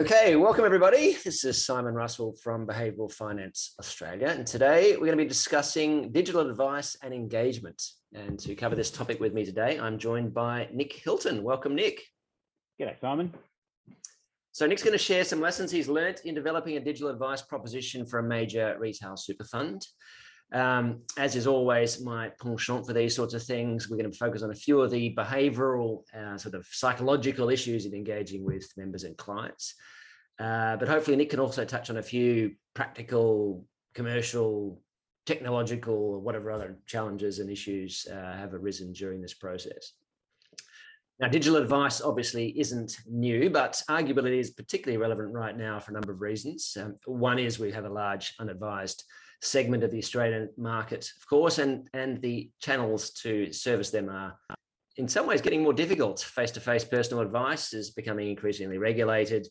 Okay, welcome everybody. This is Simon Russell from Behavioural Finance Australia, and today we're going to be discussing digital advice and engagement. And to cover this topic with me today, I'm joined by Nick Hilton. Welcome, Nick. G'day, Simon. So Nick's going to share some lessons he's learnt in developing a digital advice proposition for a major retail super fund. Um, as is always my penchant for these sorts of things, we're going to focus on a few of the behavioral, uh, sort of psychological issues in engaging with members and clients. Uh, but hopefully, Nick can also touch on a few practical, commercial, technological, or whatever other challenges and issues uh, have arisen during this process. Now, digital advice obviously isn't new, but arguably it is particularly relevant right now for a number of reasons. Um, one is we have a large unadvised segment of the Australian market, of course, and, and the channels to service them are in some ways getting more difficult. Face to face personal advice is becoming increasingly regulated.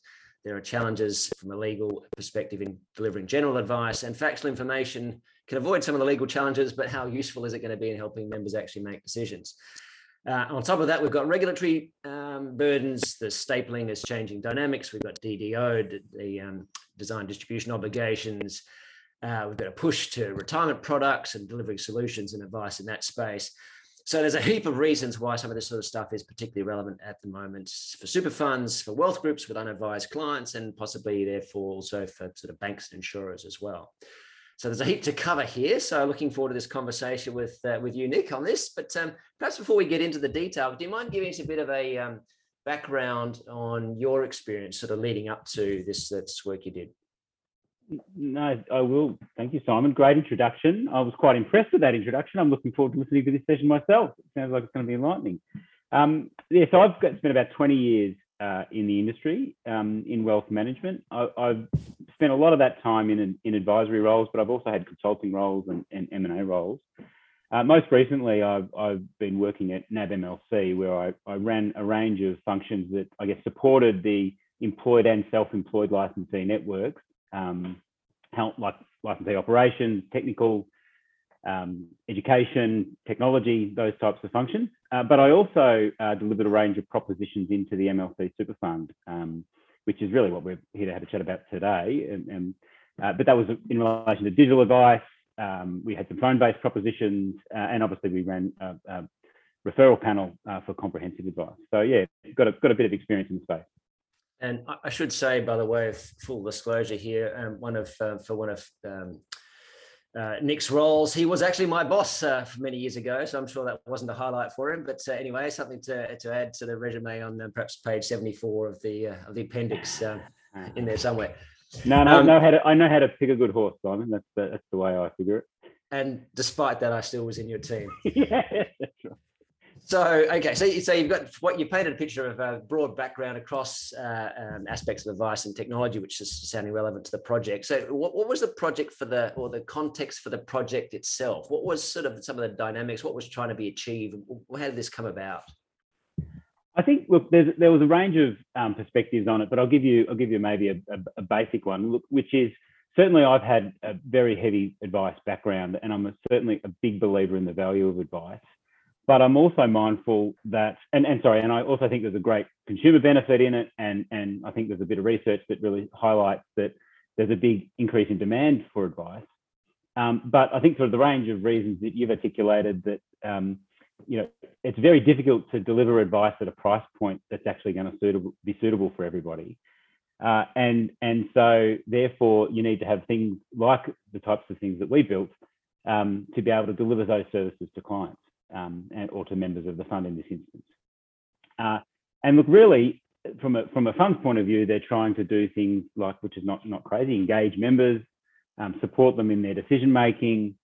There are challenges from a legal perspective in delivering general advice, and factual information can avoid some of the legal challenges, but how useful is it going to be in helping members actually make decisions? Uh, on top of that, we've got regulatory um, burdens. The stapling is changing dynamics. We've got DDO, the um, design distribution obligations, uh, we've got a push to retirement products and delivering solutions and advice in that space. So there's a heap of reasons why some of this sort of stuff is particularly relevant at the moment for super funds, for wealth groups with unadvised clients, and possibly therefore also for sort of banks and insurers as well. So there's a heap to cover here. So looking forward to this conversation with uh, with you, Nick, on this. But um, perhaps before we get into the detail, do you mind giving us a bit of a um, background on your experience, sort of leading up to this, this work you did? No, I will. Thank you, Simon. Great introduction. I was quite impressed with that introduction. I'm looking forward to listening to this session myself. It sounds like it's going to be enlightening. Um, yeah, so I've got, spent about 20 years uh, in the industry um, in wealth management. I, have spent a lot of that time in, in advisory roles, but I've also had consulting roles and, and M&A roles. Uh, most recently, I've, I've, been working at NAB MLC, where I, I ran a range of functions that I guess supported the employed and self-employed licensee networks um, help like licensee operations, technical, um, education, technology, those types of functions. Uh, but I also uh, delivered a range of propositions into the MLC Super Fund, um, which is really what we're here to have a chat about today. And, and uh, but that was in relation to digital advice. Um, we had some phone-based propositions, uh, and obviously we ran a, a referral panel uh, for comprehensive advice. So yeah, got a got a bit of experience in the space. And I should say, by the way, of full disclosure here, um, one of uh, for one of um, uh, Nick's roles, he was actually my boss uh, many years ago, so I'm sure that wasn't a highlight for him. But uh, anyway, something to, to add to the resume on uh, perhaps page 74 of the uh, of the appendix in there somewhere. No, no, um, no. How to, I know how to pick a good horse, Simon. That's the, that's the way I figure it. And despite that, I still was in your team. yeah, that's right. So okay, so so you've got what you painted a picture of a broad background across uh, um, aspects of advice and technology, which is sounding relevant to the project. So what, what was the project for the or the context for the project itself? What was sort of some of the dynamics? What was trying to be achieved? How did this come about? I think look, there was a range of um, perspectives on it, but I'll give you I'll give you maybe a, a, a basic one, look, which is certainly I've had a very heavy advice background, and I'm a, certainly a big believer in the value of advice. But I'm also mindful that, and, and sorry, and I also think there's a great consumer benefit in it. And, and I think there's a bit of research that really highlights that there's a big increase in demand for advice. Um, but I think sort of the range of reasons that you've articulated that, um, you know, it's very difficult to deliver advice at a price point that's actually going to suitable, be suitable for everybody. Uh, and, and so therefore you need to have things like the types of things that we built um, to be able to deliver those services to clients um, and, or to members of the fund in this instance. Uh, and look, really, from a from a fund's point of view, they're trying to do things like, which is not not crazy, engage members, um, support them in their decision making,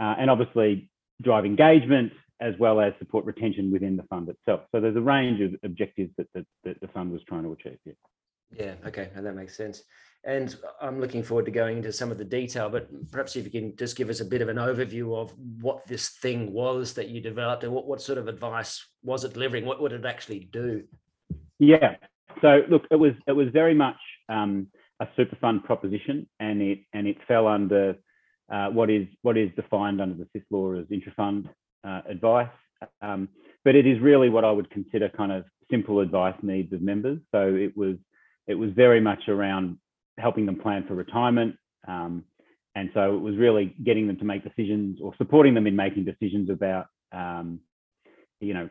uh, and obviously drive engagement as well as support retention within the fund itself. So there's a range of objectives that the, that the fund was trying to achieve. Yeah. Yeah. Okay, And that makes sense. And I'm looking forward to going into some of the detail, but perhaps if you can just give us a bit of an overview of what this thing was that you developed and what, what sort of advice was it delivering? What would it actually do? Yeah. So look, it was it was very much um, a super fund proposition, and it and it fell under uh, what is what is defined under the SIS law as intrafund uh, advice. Um, but it is really what I would consider kind of simple advice needs of members. So it was it was very much around helping them plan for retirement. Um, and so it was really getting them to make decisions or supporting them in making decisions about, um, you know,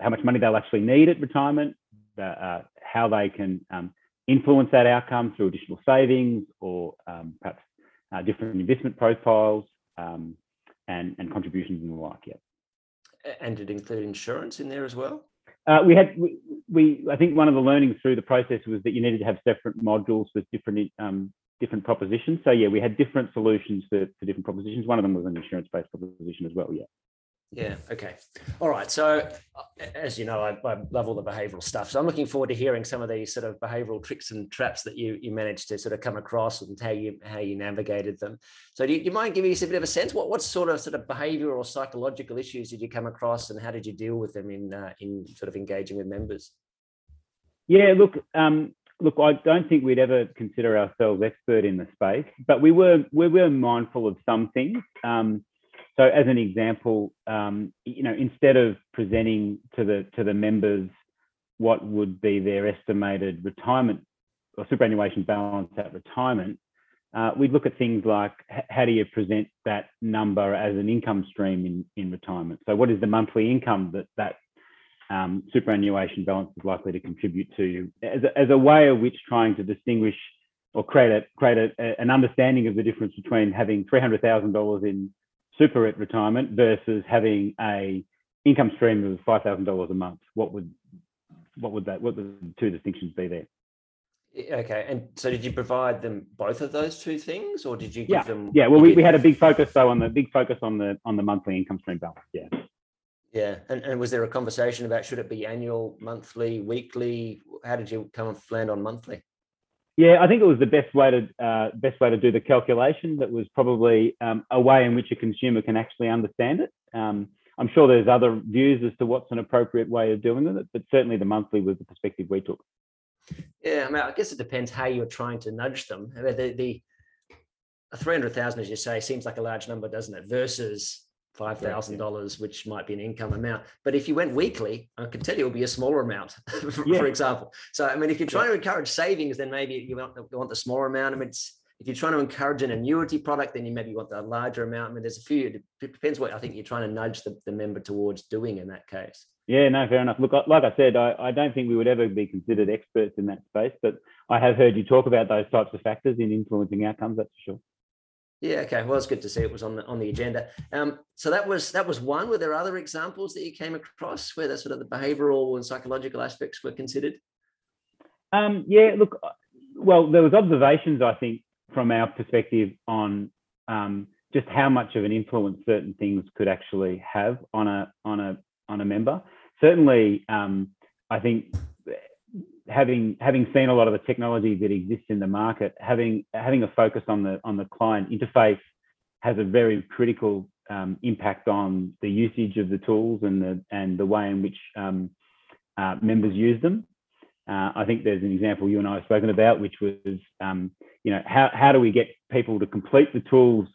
how much money they'll actually need at retirement, uh, how they can um, influence that outcome through additional savings or um, perhaps uh, different investment profiles um, and, and contributions and the like. Yeah. And did include insurance in there as well? Uh, we had we, we, I think one of the learnings through the process was that you needed to have separate modules with different um, different propositions. So yeah, we had different solutions for, for different propositions. One of them was an insurance-based proposition as well. Yeah. Yeah. Okay. All right. So, as you know, I, I, love all the behavioural stuff. So I'm looking forward to hearing some of these sort of behavioural tricks and traps that you you managed to sort of come across and how you how you navigated them. So, do you, do you mind giving us a bit of a sense? What what sort of sort of behavioural or psychological issues did you come across, and how did you deal with them in uh, in sort of engaging with members? Yeah. Look. Um, look, I don't think we'd ever consider ourselves expert in the space, but we were we were mindful of some things. Um, so as an example, um, you know, instead of presenting to the to the members what would be their estimated retirement or superannuation balance at retirement, uh, we'd look at things like how do you present that number as an income stream in, in retirement? So what is the monthly income that that um, superannuation balance is likely to contribute to as a, as a way of which trying to distinguish or create a create a, an understanding of the difference between having three hundred thousand dollars in super at retirement versus having a income stream of five thousand dollars a month? What would what would that what would the two distinctions be there? Okay, and so did you provide them both of those two things, or did you give yeah. them? Yeah, well, we, we had a big focus though on the big focus on the on the monthly income stream balance. Yeah. Yeah, and, and was there a conversation about should it be annual, monthly, weekly? How did you come and land on monthly? Yeah, I think it was the best way to uh, best way to do the calculation. That was probably um, a way in which a consumer can actually understand it. Um, I'm sure there's other views as to what's an appropriate way of doing it, but certainly the monthly was the perspective we took. Yeah, I mean, I guess it depends how you're trying to nudge them. I The, the 300,000, as you say, seems like a large number, doesn't it? Versus five thousand dollars, which might be an income amount. But if you went weekly, I can tell you it would be a smaller amount, for, yeah. for, example. So I mean, if you're trying yeah. to encourage savings, then maybe you want, you want the smaller amount. I mean, if you're trying to encourage an annuity product, then you maybe want the larger amount. I mean, there's a few. It depends what I think you're trying to nudge the, the member towards doing in that case. Yeah, no, fair enough. Look, like I said, I, I don't think we would ever be considered experts in that space, but I have heard you talk about those types of factors in influencing outcomes. That's for sure. Yeah. Okay. Well, it's good to see it was on the on the agenda. Um, so that was that was one. Were there other examples that you came across where the sort of the behavioural and psychological aspects were considered? Um, yeah. Look. Uh, well, there was observations I think from our perspective on um, just how much of an influence certain things could actually have on a on a on a member. Certainly, um, I think having having seen a lot of the technology that exists in the market, having having a focus on the on the client interface has a very critical um, impact on the usage of the tools and the and the way in which um, uh, members use them. Uh, I think there's an example you and I have spoken about, which was um, you know how how do we get people to complete the tools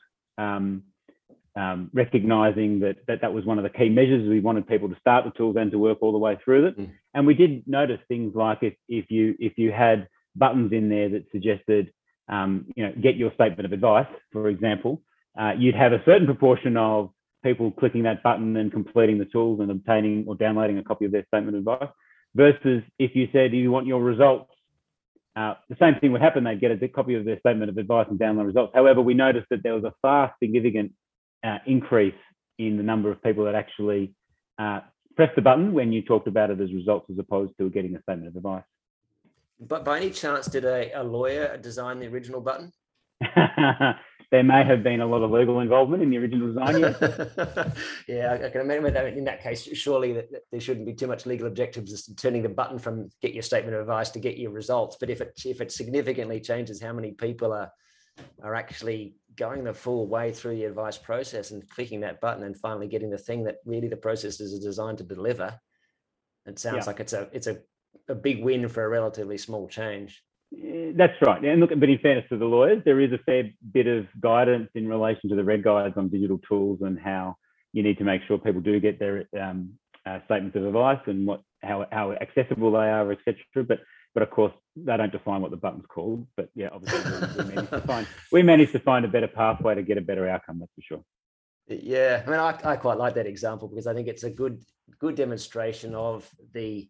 um, recognizing that, that that was one of the key measures. We wanted people to start the tools and to work all the way through it. Mm. And we did notice things like if, if you if you had buttons in there that suggested, um, you know, get your statement of advice, for example, uh, you'd have a certain proportion of people clicking that button and completing the tools and obtaining or downloading a copy of their statement of advice. Versus if you said you want your results, uh, the same thing would happen. They'd get a copy of their statement of advice and download results. However, we noticed that there was a far significant uh, increase in the number of people that actually uh, press the button when you talked about it as results as opposed to getting a statement of advice. But by any chance, did a, a lawyer design the original button? there may have been a lot of legal involvement in the original design. yeah, I can imagine that in that case, surely that, there shouldn't be too much legal objectives as turning the button from get your statement of advice to get your results. But if it if it significantly changes how many people are are actually going the full way through the advice process and clicking that button and finally getting the thing that really the processes are designed to deliver. It sounds yeah. like it's a it's a, a big win for a relatively small change. That's right. And look, but in fairness to the lawyers, there is a fair bit of guidance in relation to the reg guides on digital tools and how you need to make sure people do get their um, uh, statements of advice and what how how accessible they are, etc. But but of course they don't define what the button's called. But yeah, obviously we, managed to find we managed to find a better pathway to get a better outcome. That's for sure. Yeah, I mean, I, I quite like that example because I think it's a good good demonstration of the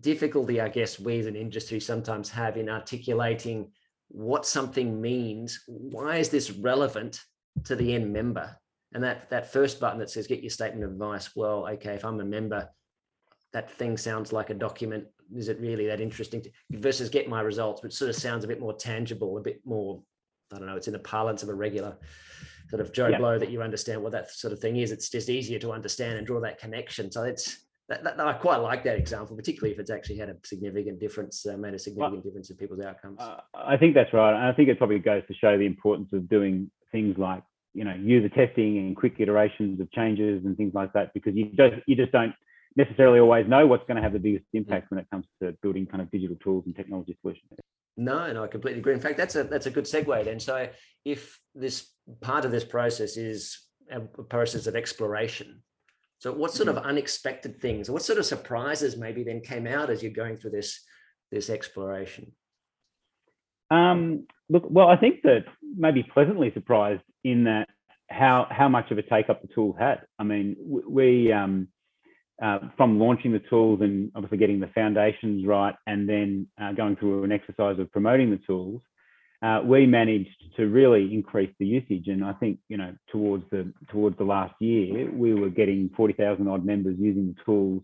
difficulty, I guess, we as an industry sometimes have in articulating what something means. Why is this relevant to the end member? And that that first button that says get your statement of advice. Well, okay, if I'm a member, that thing sounds like a document. Is it really that interesting? To, versus get my results, which sort of sounds a bit more tangible, a bit more, I don't know, it's in the parlance of a regular sort of Joe yeah. Blow that you understand what that sort of thing is. It's just easier to understand and draw that connection. So it's that, that, I quite like that example, particularly if it's actually had a significant difference, uh, made a significant well, difference in people's outcomes. Uh, I think that's right, and I think it probably goes to show the importance of doing things like you know user testing and quick iterations of changes and things like that, because you just you just don't necessarily always know what's going to have the biggest mm. impact when it comes to building kind of digital tools and technology solutions. No, no, I completely agree. In fact, that's a that's a good segue then. So if this part of this process is a process of exploration, so what sort of mm-hmm. unexpected things, what sort of surprises maybe then came out as you're going through this this exploration? Um, look, well, I think that maybe pleasantly surprised in that how how much of a take up the tool had. I mean, we um, uh, from launching the tools and obviously getting the foundations right, and then uh, going through an exercise of promoting the tools uh, we managed to really increase the usage. And I think, you know, towards the towards the last year, we were getting 40,000 odd members using the tools,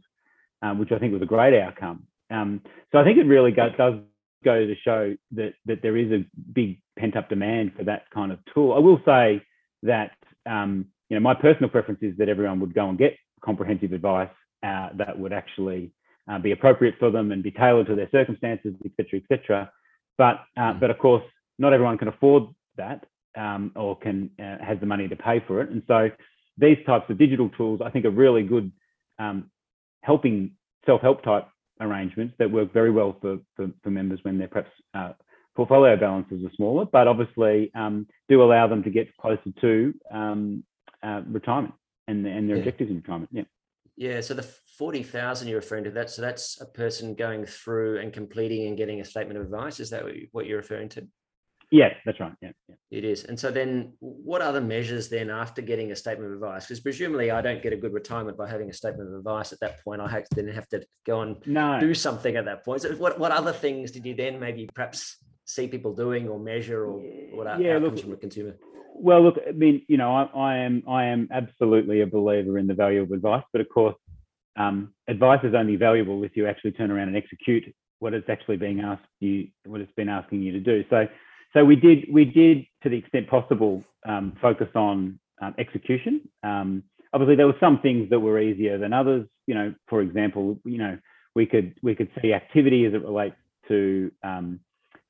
um, which I think was a great outcome. Um, so I think it really go, does go to show that that there is a big pent up demand for that kind of tool. I will say that um, you know my personal preference is that everyone would go and get comprehensive advice uh, that would actually uh, be appropriate for them and be tailored to their circumstances, etc., etc. But uh, but of course, not everyone can afford that um, or can uh, has the money to pay for it. And so these types of digital tools, I think, are really good um, helping self-help type arrangements that work very well for, for, for members when their perhaps uh, portfolio balances are smaller, but obviously um, do allow them to get closer to um, uh, retirement and, and their yeah. objectives in retirement. Yeah. Yeah. So the 40,000 you're referring to that. So that's a person going through and completing and getting a statement of advice. Is that what you're referring to? Yes, that's right. Yeah, yeah, It is. And so then what other measures then after getting a statement of advice? Because presumably I don't get a good retirement by having a statement of advice at that point. I have to then have to go and no. do something at that point. So what, what other things did you then maybe perhaps see people doing or measure or what yeah, outcomes look, from a consumer? Well, look, I mean, you know, I, I, am I am absolutely a believer in the value of advice, but of course, um, advice is only valuable if you actually turn around and execute what it's actually being asked you, what it's been asking you to do. So so we did we did to the extent possible um, focus on um, execution. Um, obviously, there were some things that were easier than others. You know, for example, you know we could we could see activity as it relates to um,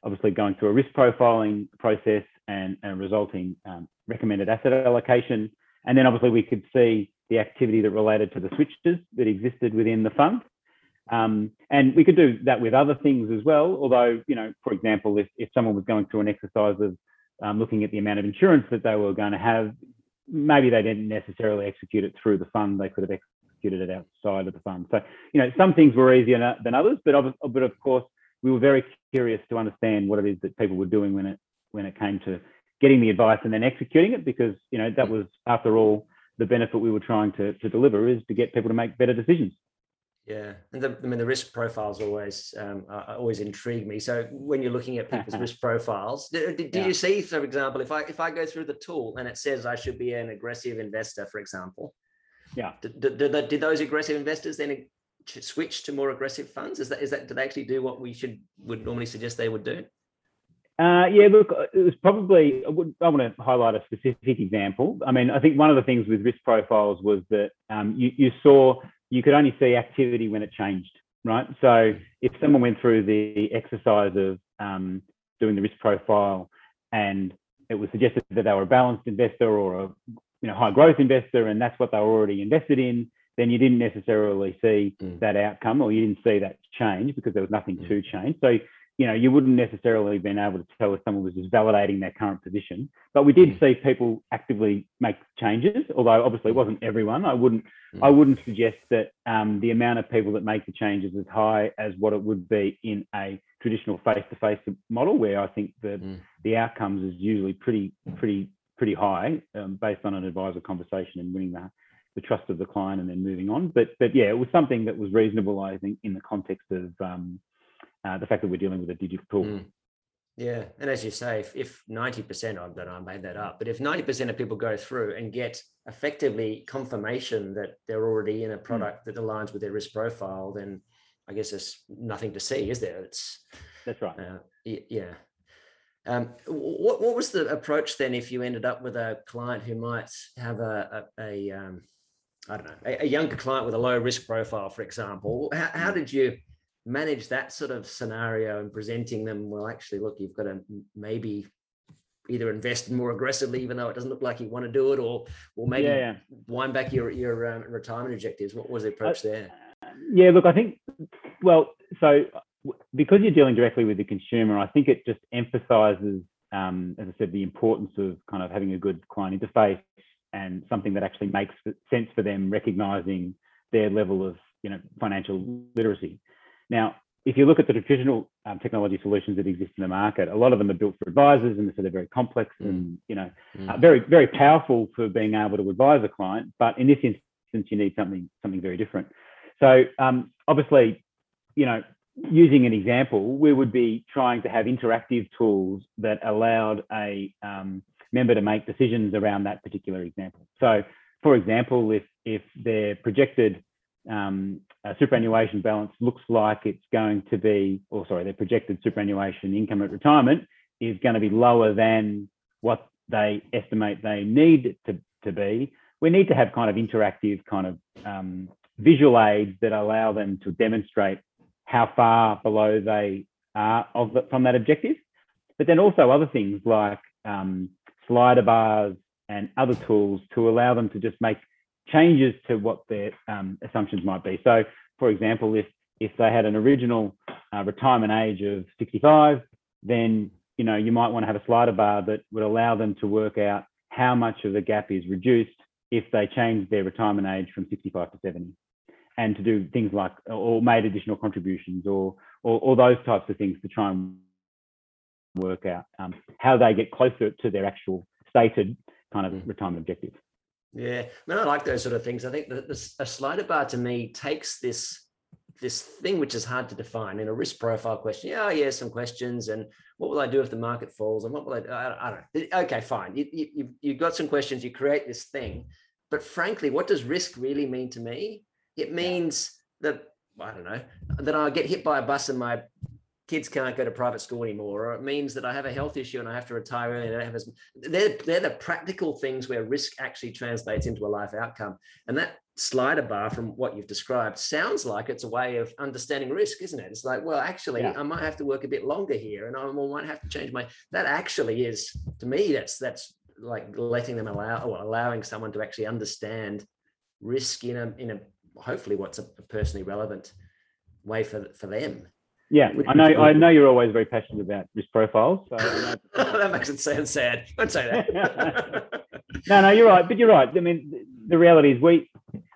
obviously going through a risk profiling process and, resulting um, recommended asset allocation, and then obviously we could see the activity that related to the switches that existed within the fund. Um, and we could do that with other things as well. Although, you know, for example, if, if someone was going through an exercise of um, looking at the amount of insurance that they were going to have, maybe they didn't necessarily execute it through the fund. They could have executed it outside of the fund. So, you know, some things were easier than others, but of, but of course, we were very curious to understand what it is that people were doing when it when it came to getting the advice and then executing it, because you know that was, after all, the benefit we were trying to, to deliver is to get people to make better decisions. Yeah, and the, I mean the risk profiles always um, always intrigue me. So when you're looking at people's risk profiles, do, do yeah. you see, for example, if I if I go through the tool and it says I should be an aggressive investor, for example, yeah, did, did, did those aggressive investors then switch to more aggressive funds? Is that is that do they actually do what we should would normally suggest they would do? Uh, yeah, look, it was probably, I, I, want to highlight a specific example. I mean, I think one of the things with risk profiles was that um, you, you, saw you could only see activity when it changed, right? So if someone went through the exercise of um, doing the risk profile and it was suggested that they were a balanced investor or a you know high growth investor and that's what they were already invested in, then you didn't necessarily see mm. that outcome or you didn't see that change because there was nothing mm. to change. So you know, you wouldn't necessarily have been able to tell if someone was just validating their current position. But we did Mm. see people actively make changes, although obviously it wasn't everyone. I wouldn't I Mm. wouldn't suggest that um, the amount of people that make the changes is high as what it would be in a traditional face-to-face model, where I think the Mm. the outcomes is usually pretty pretty pretty high um, based on an advisor conversation and winning the the trust of the client and then moving on. But but yeah, it was something that was reasonable, I think, in the context of um, uh, the fact that we're dealing with a digital tool. Mm. Yeah, and as you say, if- if ninety percent, I don't know, I made that up, but if ninety percent of people go through and get effectively confirmation that they're already in a product that aligns with their risk profile, then I guess there's nothing to see, is there? It's That's right. uh, yeah. Um, what what was the approach then if you ended up with a client who might have a a, a um, I don't know a, a younger client with a low risk profile, for example? How, how did you manage that sort of scenario and presenting them? Well, actually, look, you've got to maybe either invest more aggressively, even though it doesn't look like you want to do it, or or maybe yeah, yeah. wind back your your um, retirement objectives. What was the approach there? Yeah, look, I think, well, so because you're dealing directly with the consumer, I think it just emphasizes, um, as I said, the importance of kind of having a good client interface and something that actually makes sense for them, recognizing their level of, you know, financial literacy. Now, if you look at the traditional um, technology solutions that exist in the market, a lot of them are built for advisors, and so they're very complex Mm. and you know Mm. uh, very very powerful for being able to advise a client. But in this instance, you need something something very different. So um, obviously, you know, using an example, we would be trying to have interactive tools that allowed a um, member to make decisions around that particular example. So, for example, if if their projected um, superannuation balance looks like it's going to be, or sorry, their projected superannuation income at retirement is going to be lower than what they estimate they need to, to be, we need to have kind of interactive kind of um, visual aids that allow them to demonstrate how far below they are of the, from that objective. But then also other things like um, slider bars and other tools to allow them to just make changes to what their um, assumptions might be. So, for example, if if they had an original uh, retirement age of 65, then you know you might want to have a slider bar that would allow them to work out how much of the gap is reduced if they change their retirement age from 65 to 70 and to do things like or made additional contributions or or, or those types of things to try and work out um, how they get closer to their actual stated kind of Mm. retirement objective. Yeah, I mean, I like those sort of things. I think that this, a slider bar to me takes this this thing which is hard to define in a risk profile question. Yeah, yeah, some questions, and what will I do if the market falls, and what will I? do? I, I don't know. Okay, fine. You you you you've got some questions. You create this thing, but frankly, what does risk really mean to me? It means that I don't know that I'll get hit by a bus and my kids can't go to private school anymore, or it means that I have a health issue and I have to retire early. And I don't have as they're they're the practical things where risk actually translates into a life outcome. And that slider bar from what you've described sounds like it's a way of understanding risk, isn't it? It's like, well, actually, Yeah. I might have to work a bit longer here, and I might have to change my. That actually is to me, that's that's like letting them allow or allowing someone to actually understand risk in a in a hopefully what's a personally relevant way for for them. Yeah, I know. I know you're always very passionate about risk profiles. So that makes it sound sad. Don't say that. no, no, you're right. But you're right. I mean, the reality is we.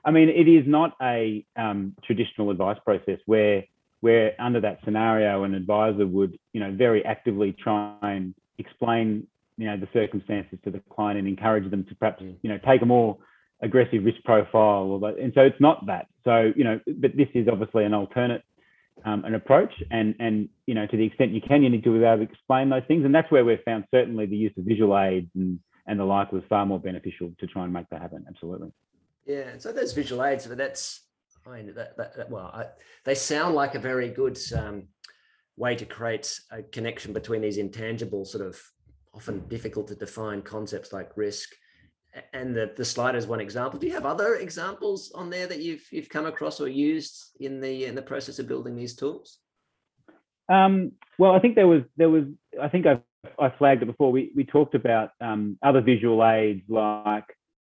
I mean, it is not a um, traditional advice process where where under that scenario an advisor would you know very actively try and explain you know the circumstances to the client and encourage them to perhaps Mm. you know take a more aggressive risk profile or and so it's not that so you know but this is obviously an alternate um, an approach and and you know to the extent you can you need to be able to explain those things. And that's where we've found certainly the use of visual aids and and the like was far more beneficial to try and make that happen. Absolutely. Yeah, so those visual aids, but that's I mean that, that, that well, I, they sound like a very good um, way to create a connection between these intangible, sort of often difficult to define concepts like risk, and the the slider is one example. Do you have other examples on there that you've you've come across or used in the in the process of building these tools? Um, well, I think there was there was I think I I flagged it before. We we talked about um, other visual aids like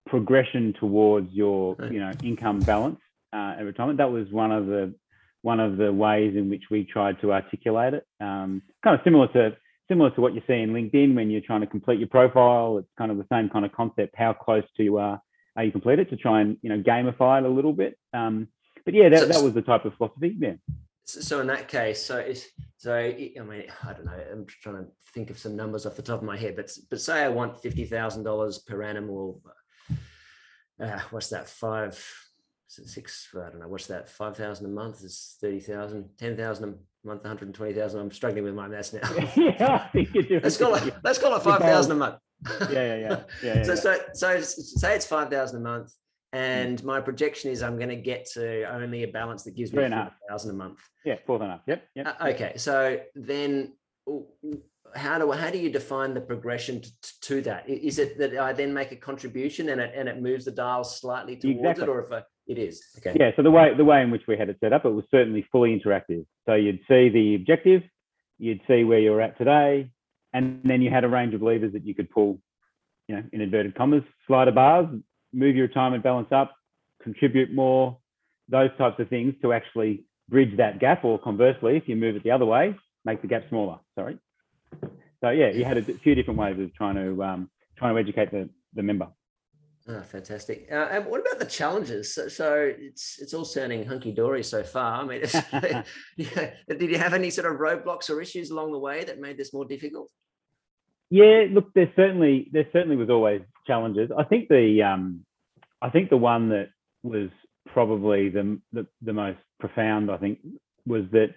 progression towards your you know income balance uh, at retirement. That was one of the one of the ways in which we tried to articulate it. Um, kind of similar to similar to what you see in LinkedIn when you're trying to complete your profile. It's kind of the same kind of concept. How close to you are are you completed to try and you know gamify it a little bit. Um, but yeah, that, so, that was the type of philosophy. Yeah. So in that case, so it's so I mean I don't know. I'm trying to think of some numbers off the top of my head, but but say I want fifty thousand dollars per annum, or uh, what's that five six I don't know what's that five thousand a month is thirty thousand ten thousand a month one hundred and twenty thousand I'm struggling with my maths now yeah I think you're doing let's call it let's call it five thousand a month yeah yeah yeah, yeah, yeah so so so say it's five thousand a month and my projection is I'm going to get to only a balance that gives me four thousand a month. Yeah, four and a half. Yep. yep. Uh, okay, so then how do how do you define the progression to, to, that? Is it that I then make a contribution and it and it moves the dial slightly towards exactly. it, or if I, it is? Okay. Yeah. So the way the way in which we had it set up, it was certainly fully interactive. So you'd see the objective, you'd see where you're at today, and then you had a range of levers that you could pull. You know, in inverted commas, slider bars move your retirement balance up, contribute more, those types of things to actually bridge that gap, or conversely, if you move it the other way, make the gap smaller. Sorry. So yeah, you had a few different ways of trying to um, trying to educate the, the member. Oh, fantastic. Uh, and what about the challenges? So, so, it's it's all sounding hunky dory so far. I mean, yeah, did you have any sort of roadblocks or issues along the way that made this more difficult? Yeah, look, there certainly there certainly was always challenges. I think the um, I think the one that was probably the the, the most profound, I think, was that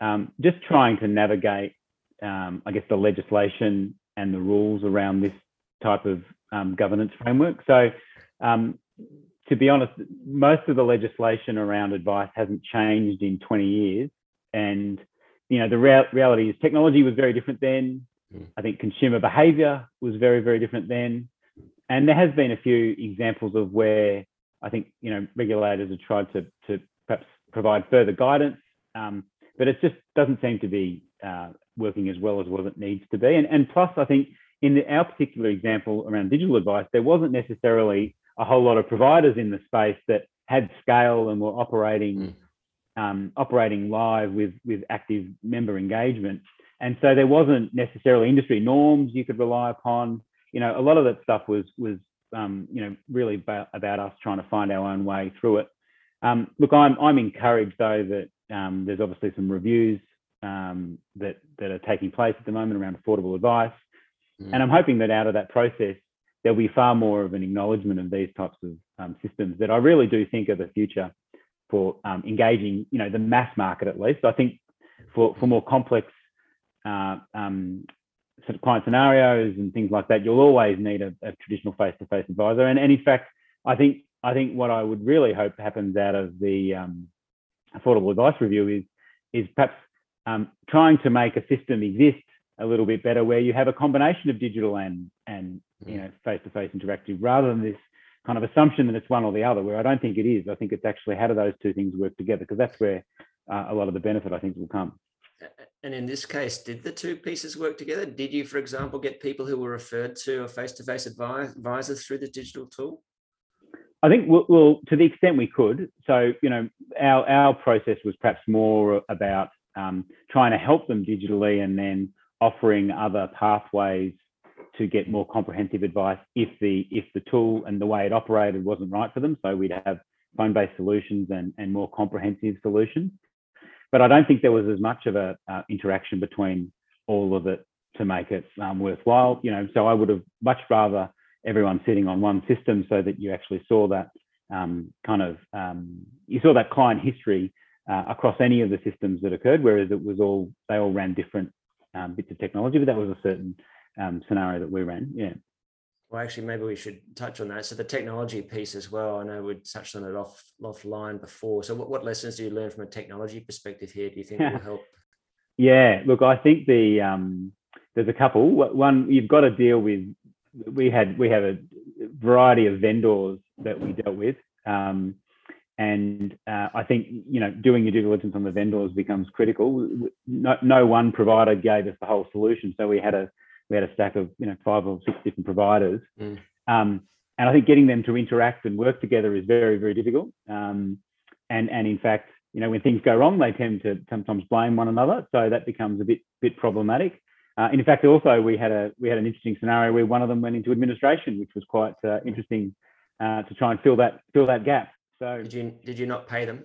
um, just trying to navigate, um, I guess, the legislation and the rules around this type of um, governance framework. So, um, to be honest, most of the legislation around advice hasn't changed in 20 years, and you know the rea- reality is technology was very different then Mm. I think consumer behavior was very, very different then. And there has been a few examples of where I think, you know, regulators have tried to, to perhaps provide further guidance, um, but it just doesn't seem to be uh, working as well as what it needs to be. And, and plus, I think in the, our particular example around digital advice, there wasn't necessarily a whole lot of providers in the space that had scale and were operating mm. um, operating live with with active member engagement. And so there wasn't necessarily industry norms you could rely upon. You know, a lot of that stuff was was um, you know really about, about us trying to find our own way through it. Um, look, I'm I'm encouraged though that um, there's obviously some reviews um, that that are taking place at the moment around affordable advice, mm. and I'm hoping that out of that process there'll be far more of an acknowledgement of these types of um, systems that I really do think are the future for um, engaging, you know, the mass market at least. I think for for more complex uh, um, sort of client scenarios and things like that, you'll always need a, a traditional face-to-face advisor. And, and, in fact, I think I think what I would really hope happens out of the um, affordable advice review is is perhaps um, trying to make a system exist a little bit better where you have a combination of digital and and you know face-to-face interactive rather than this kind of assumption that it's one or the other where I don't think it is. I think it's actually how do those two things work together because that's where uh, a lot of the benefit I think will come. And in this case, did the two pieces work together? Did you, for example, get people who were referred to a face-to-face advisor through the digital tool? I think well, well, to the extent we could. So you know, our our process was perhaps more about um, trying to help them digitally, and then offering other pathways to get more comprehensive advice if the if the tool and the way it operated wasn't right for them. So we'd have phone-based solutions and and more comprehensive solutions but I don't think there was as much of a uh, interaction between all of it to make it um, worthwhile. You know, so I would have much rather everyone sitting on one system so that you actually saw that um, kind of um, you saw that client history uh, across any of the systems that occurred, whereas it was all they all ran different um, bits of technology, but that was a certain um, scenario that we ran. Yeah. Well, actually, maybe we should touch on that. So the technology piece as well. I know we touched on it off offline before. So what, what lessons do you learn from a technology perspective here? Do you think will help? Yeah, look, I think the um, there's a couple. One, you've got to deal with. We had we have a variety of vendors that we dealt with, um, and uh, I think you know doing your due diligence on the vendors becomes critical. No, no one provider gave us the whole solution, so we had a we had a stack of you know five or six different providers, mm. um, and I think getting them to interact and work together is very very difficult. Um, and and in fact, you know, when things go wrong, they tend to sometimes blame one another. So that becomes a bit bit problematic. Uh, in fact, also we had a we had an interesting scenario where one of them went into administration, which was quite uh, interesting uh, to try and fill that fill that gap. So did you did you not pay them?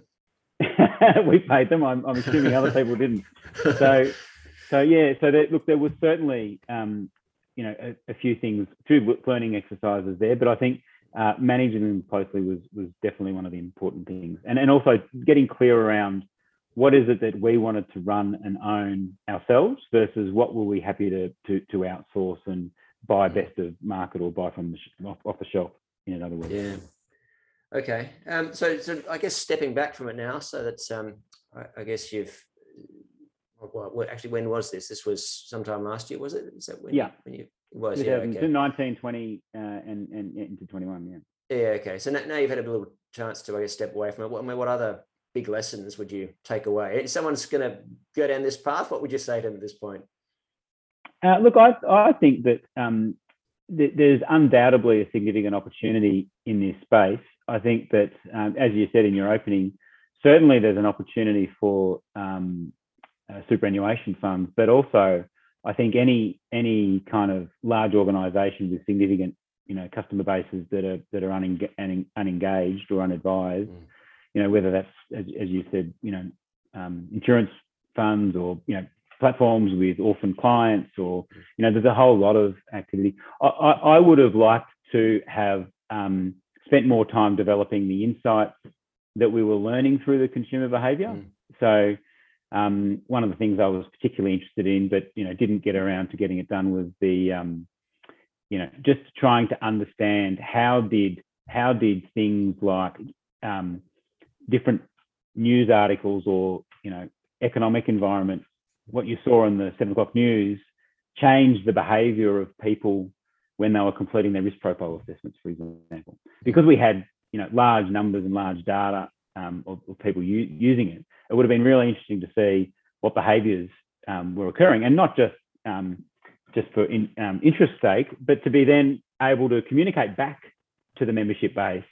we paid them. I'm, I'm assuming other people didn't. So so yeah. So there, look, there was certainly um, you know a, a, few things, through learning exercises there, but I think uh, managing them closely was was definitely one of the important things, and and also getting clear around what is it that we wanted to run and own ourselves versus what were we happy to to, to outsource and buy mm. best of market or buy from the off, off the shelf in other words yeah okay um so so i guess stepping back from it now so that's um i, I guess you've well, actually when was this this was sometime last year was it is that when, yeah when you it was yeah, okay. 19 20 uh, and and into 21 yeah yeah okay so now, now you've had a little chance to i guess step away from it what, I mean, what other big lessons would you take away? If someone's going to go down this path, what would you say to them at this point? Uh, look, I, I think that um, th- there's undoubtedly a significant opportunity in this space. I think that, um, as you said in your opening, certainly there's an opportunity for um, uh, superannuation funds, but also I think any any kind of large organisation with significant you know customer bases that are that are uneng- unengaged or unadvised. Mm you know, whether that's, as, as you said, you know, um, insurance funds or, you know, platforms with orphan clients or, you know, there's a whole lot of activity. I, I, I would have liked to have um, spent more time developing the insights that we were learning through the consumer behavior. Mm. So um, one of the things I was particularly interested in, but, you know, didn't get around to getting it done was the, um, you know, just trying to understand how did, how did things like um, different news articles or you know economic environment, what you saw in the seven o'clock news change the behaviour of people when they were completing their risk profile assessments, for example, because we had you know large numbers and large data um, of, of, people u- using it. It would have been really interesting to see what behaviours um, were occurring, and not just um, just for in, um, interest sake, but to be then able to communicate back to the membership base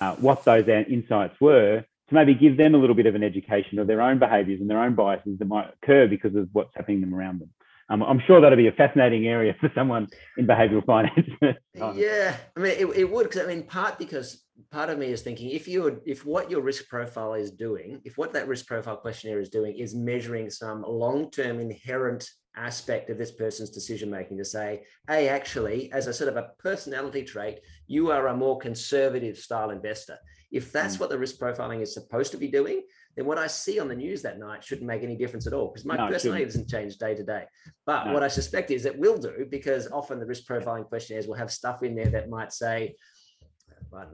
uh, what those insights were to maybe give them a little bit of an education of their own behaviours and their own biases that might occur because of what's happening them around them. Um, I'm sure that'll be a fascinating area for someone in behavioural finance. yeah, I mean, it, it would because I mean, part because part of me is thinking if you if what your risk profile is doing, if what that risk profile questionnaire is doing is measuring some long-term inherent aspect of this person's decision making to say, hey, actually, as a sort of a personality trait, you are a more conservative style investor. If that's mm. what the risk profiling is supposed to be doing, then what I see on the news that night shouldn't make any difference at all because my no, personality doesn't change day to day. But no. what I suspect is it will do because often the risk profiling questionnaires will have stuff in there that might say,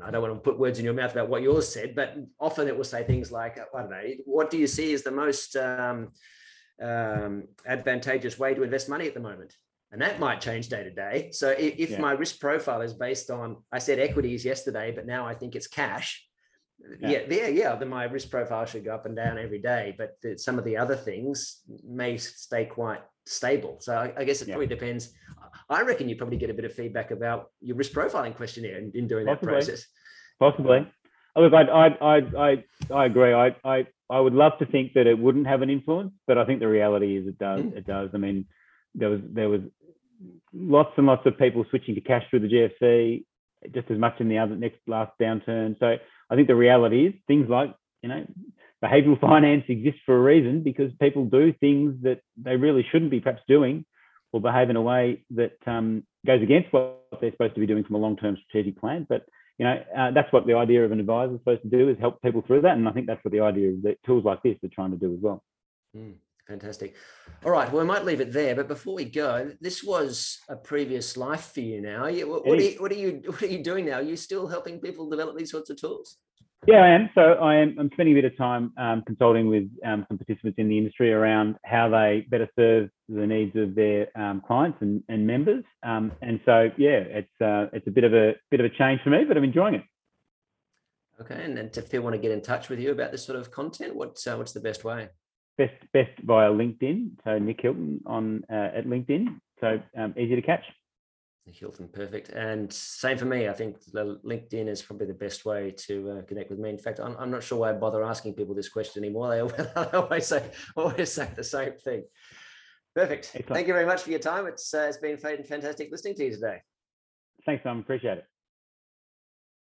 I don't want to put words in your mouth about what yours said, but often it will say things like, I don't know, what do you see as the most um, um, advantageous way to invest money at the moment? And that might change day to day. So if, if yeah. my risk profile is based on, I said equities yesterday, but now I think it's cash, yeah. yeah, yeah, then my risk profile should go up and down every day. But some of the other things may stay quite stable. So I, I guess it yeah. probably depends. I reckon you probably get a bit of feedback about your risk profiling questionnaire in, in doing Possibly. that process. Possibly. Oh, look, I, I, I, I, I agree. I, I, I would love to think that it wouldn't have an influence, but I think the reality is it does. Mm. It does. I mean, there was there was lots and lots of people switching to cash through the GFC, just as much in the other next last downturn. So I think the reality is things like, you know, behavioral finance exists for a reason because people do things that they really shouldn't be perhaps doing or behave in a way that um, goes against what they're supposed to be doing from a long-term strategic plan. But you know, uh, that's what the idea of an advisor is supposed to do is help people through that. And I think that's what the idea of the tools like this are trying to do as well. Mm, fantastic. All right. Well, we might leave it there. But before we go, this was a previous life for you now. What, what, are you, what, are you, what are you doing now? Are you still helping people develop these sorts of tools? Yeah, I am. So I am. I'm spending a bit of time um, consulting with um, some participants in the industry around how they better serve the needs of their um, clients and, and members. Um, and so, yeah, it's uh, it's a bit of a bit of a change for me, but I'm enjoying it. Okay, and then if people want to get in touch with you about this sort of content, what's uh, what's the best way? Best best via LinkedIn. So Nick Hilton on uh, at LinkedIn. So um, easy to catch. Nick Hilton, perfect. And same for me. I think LinkedIn is probably the best way to uh, connect with me. In fact, I'm, I'm not sure why I bother asking people this question anymore. They always, say always say the same thing. Perfect. Excellent. Thank you very much for your time. It's uh, it's been fantastic listening to you today. Thanks, Tom. Appreciate it.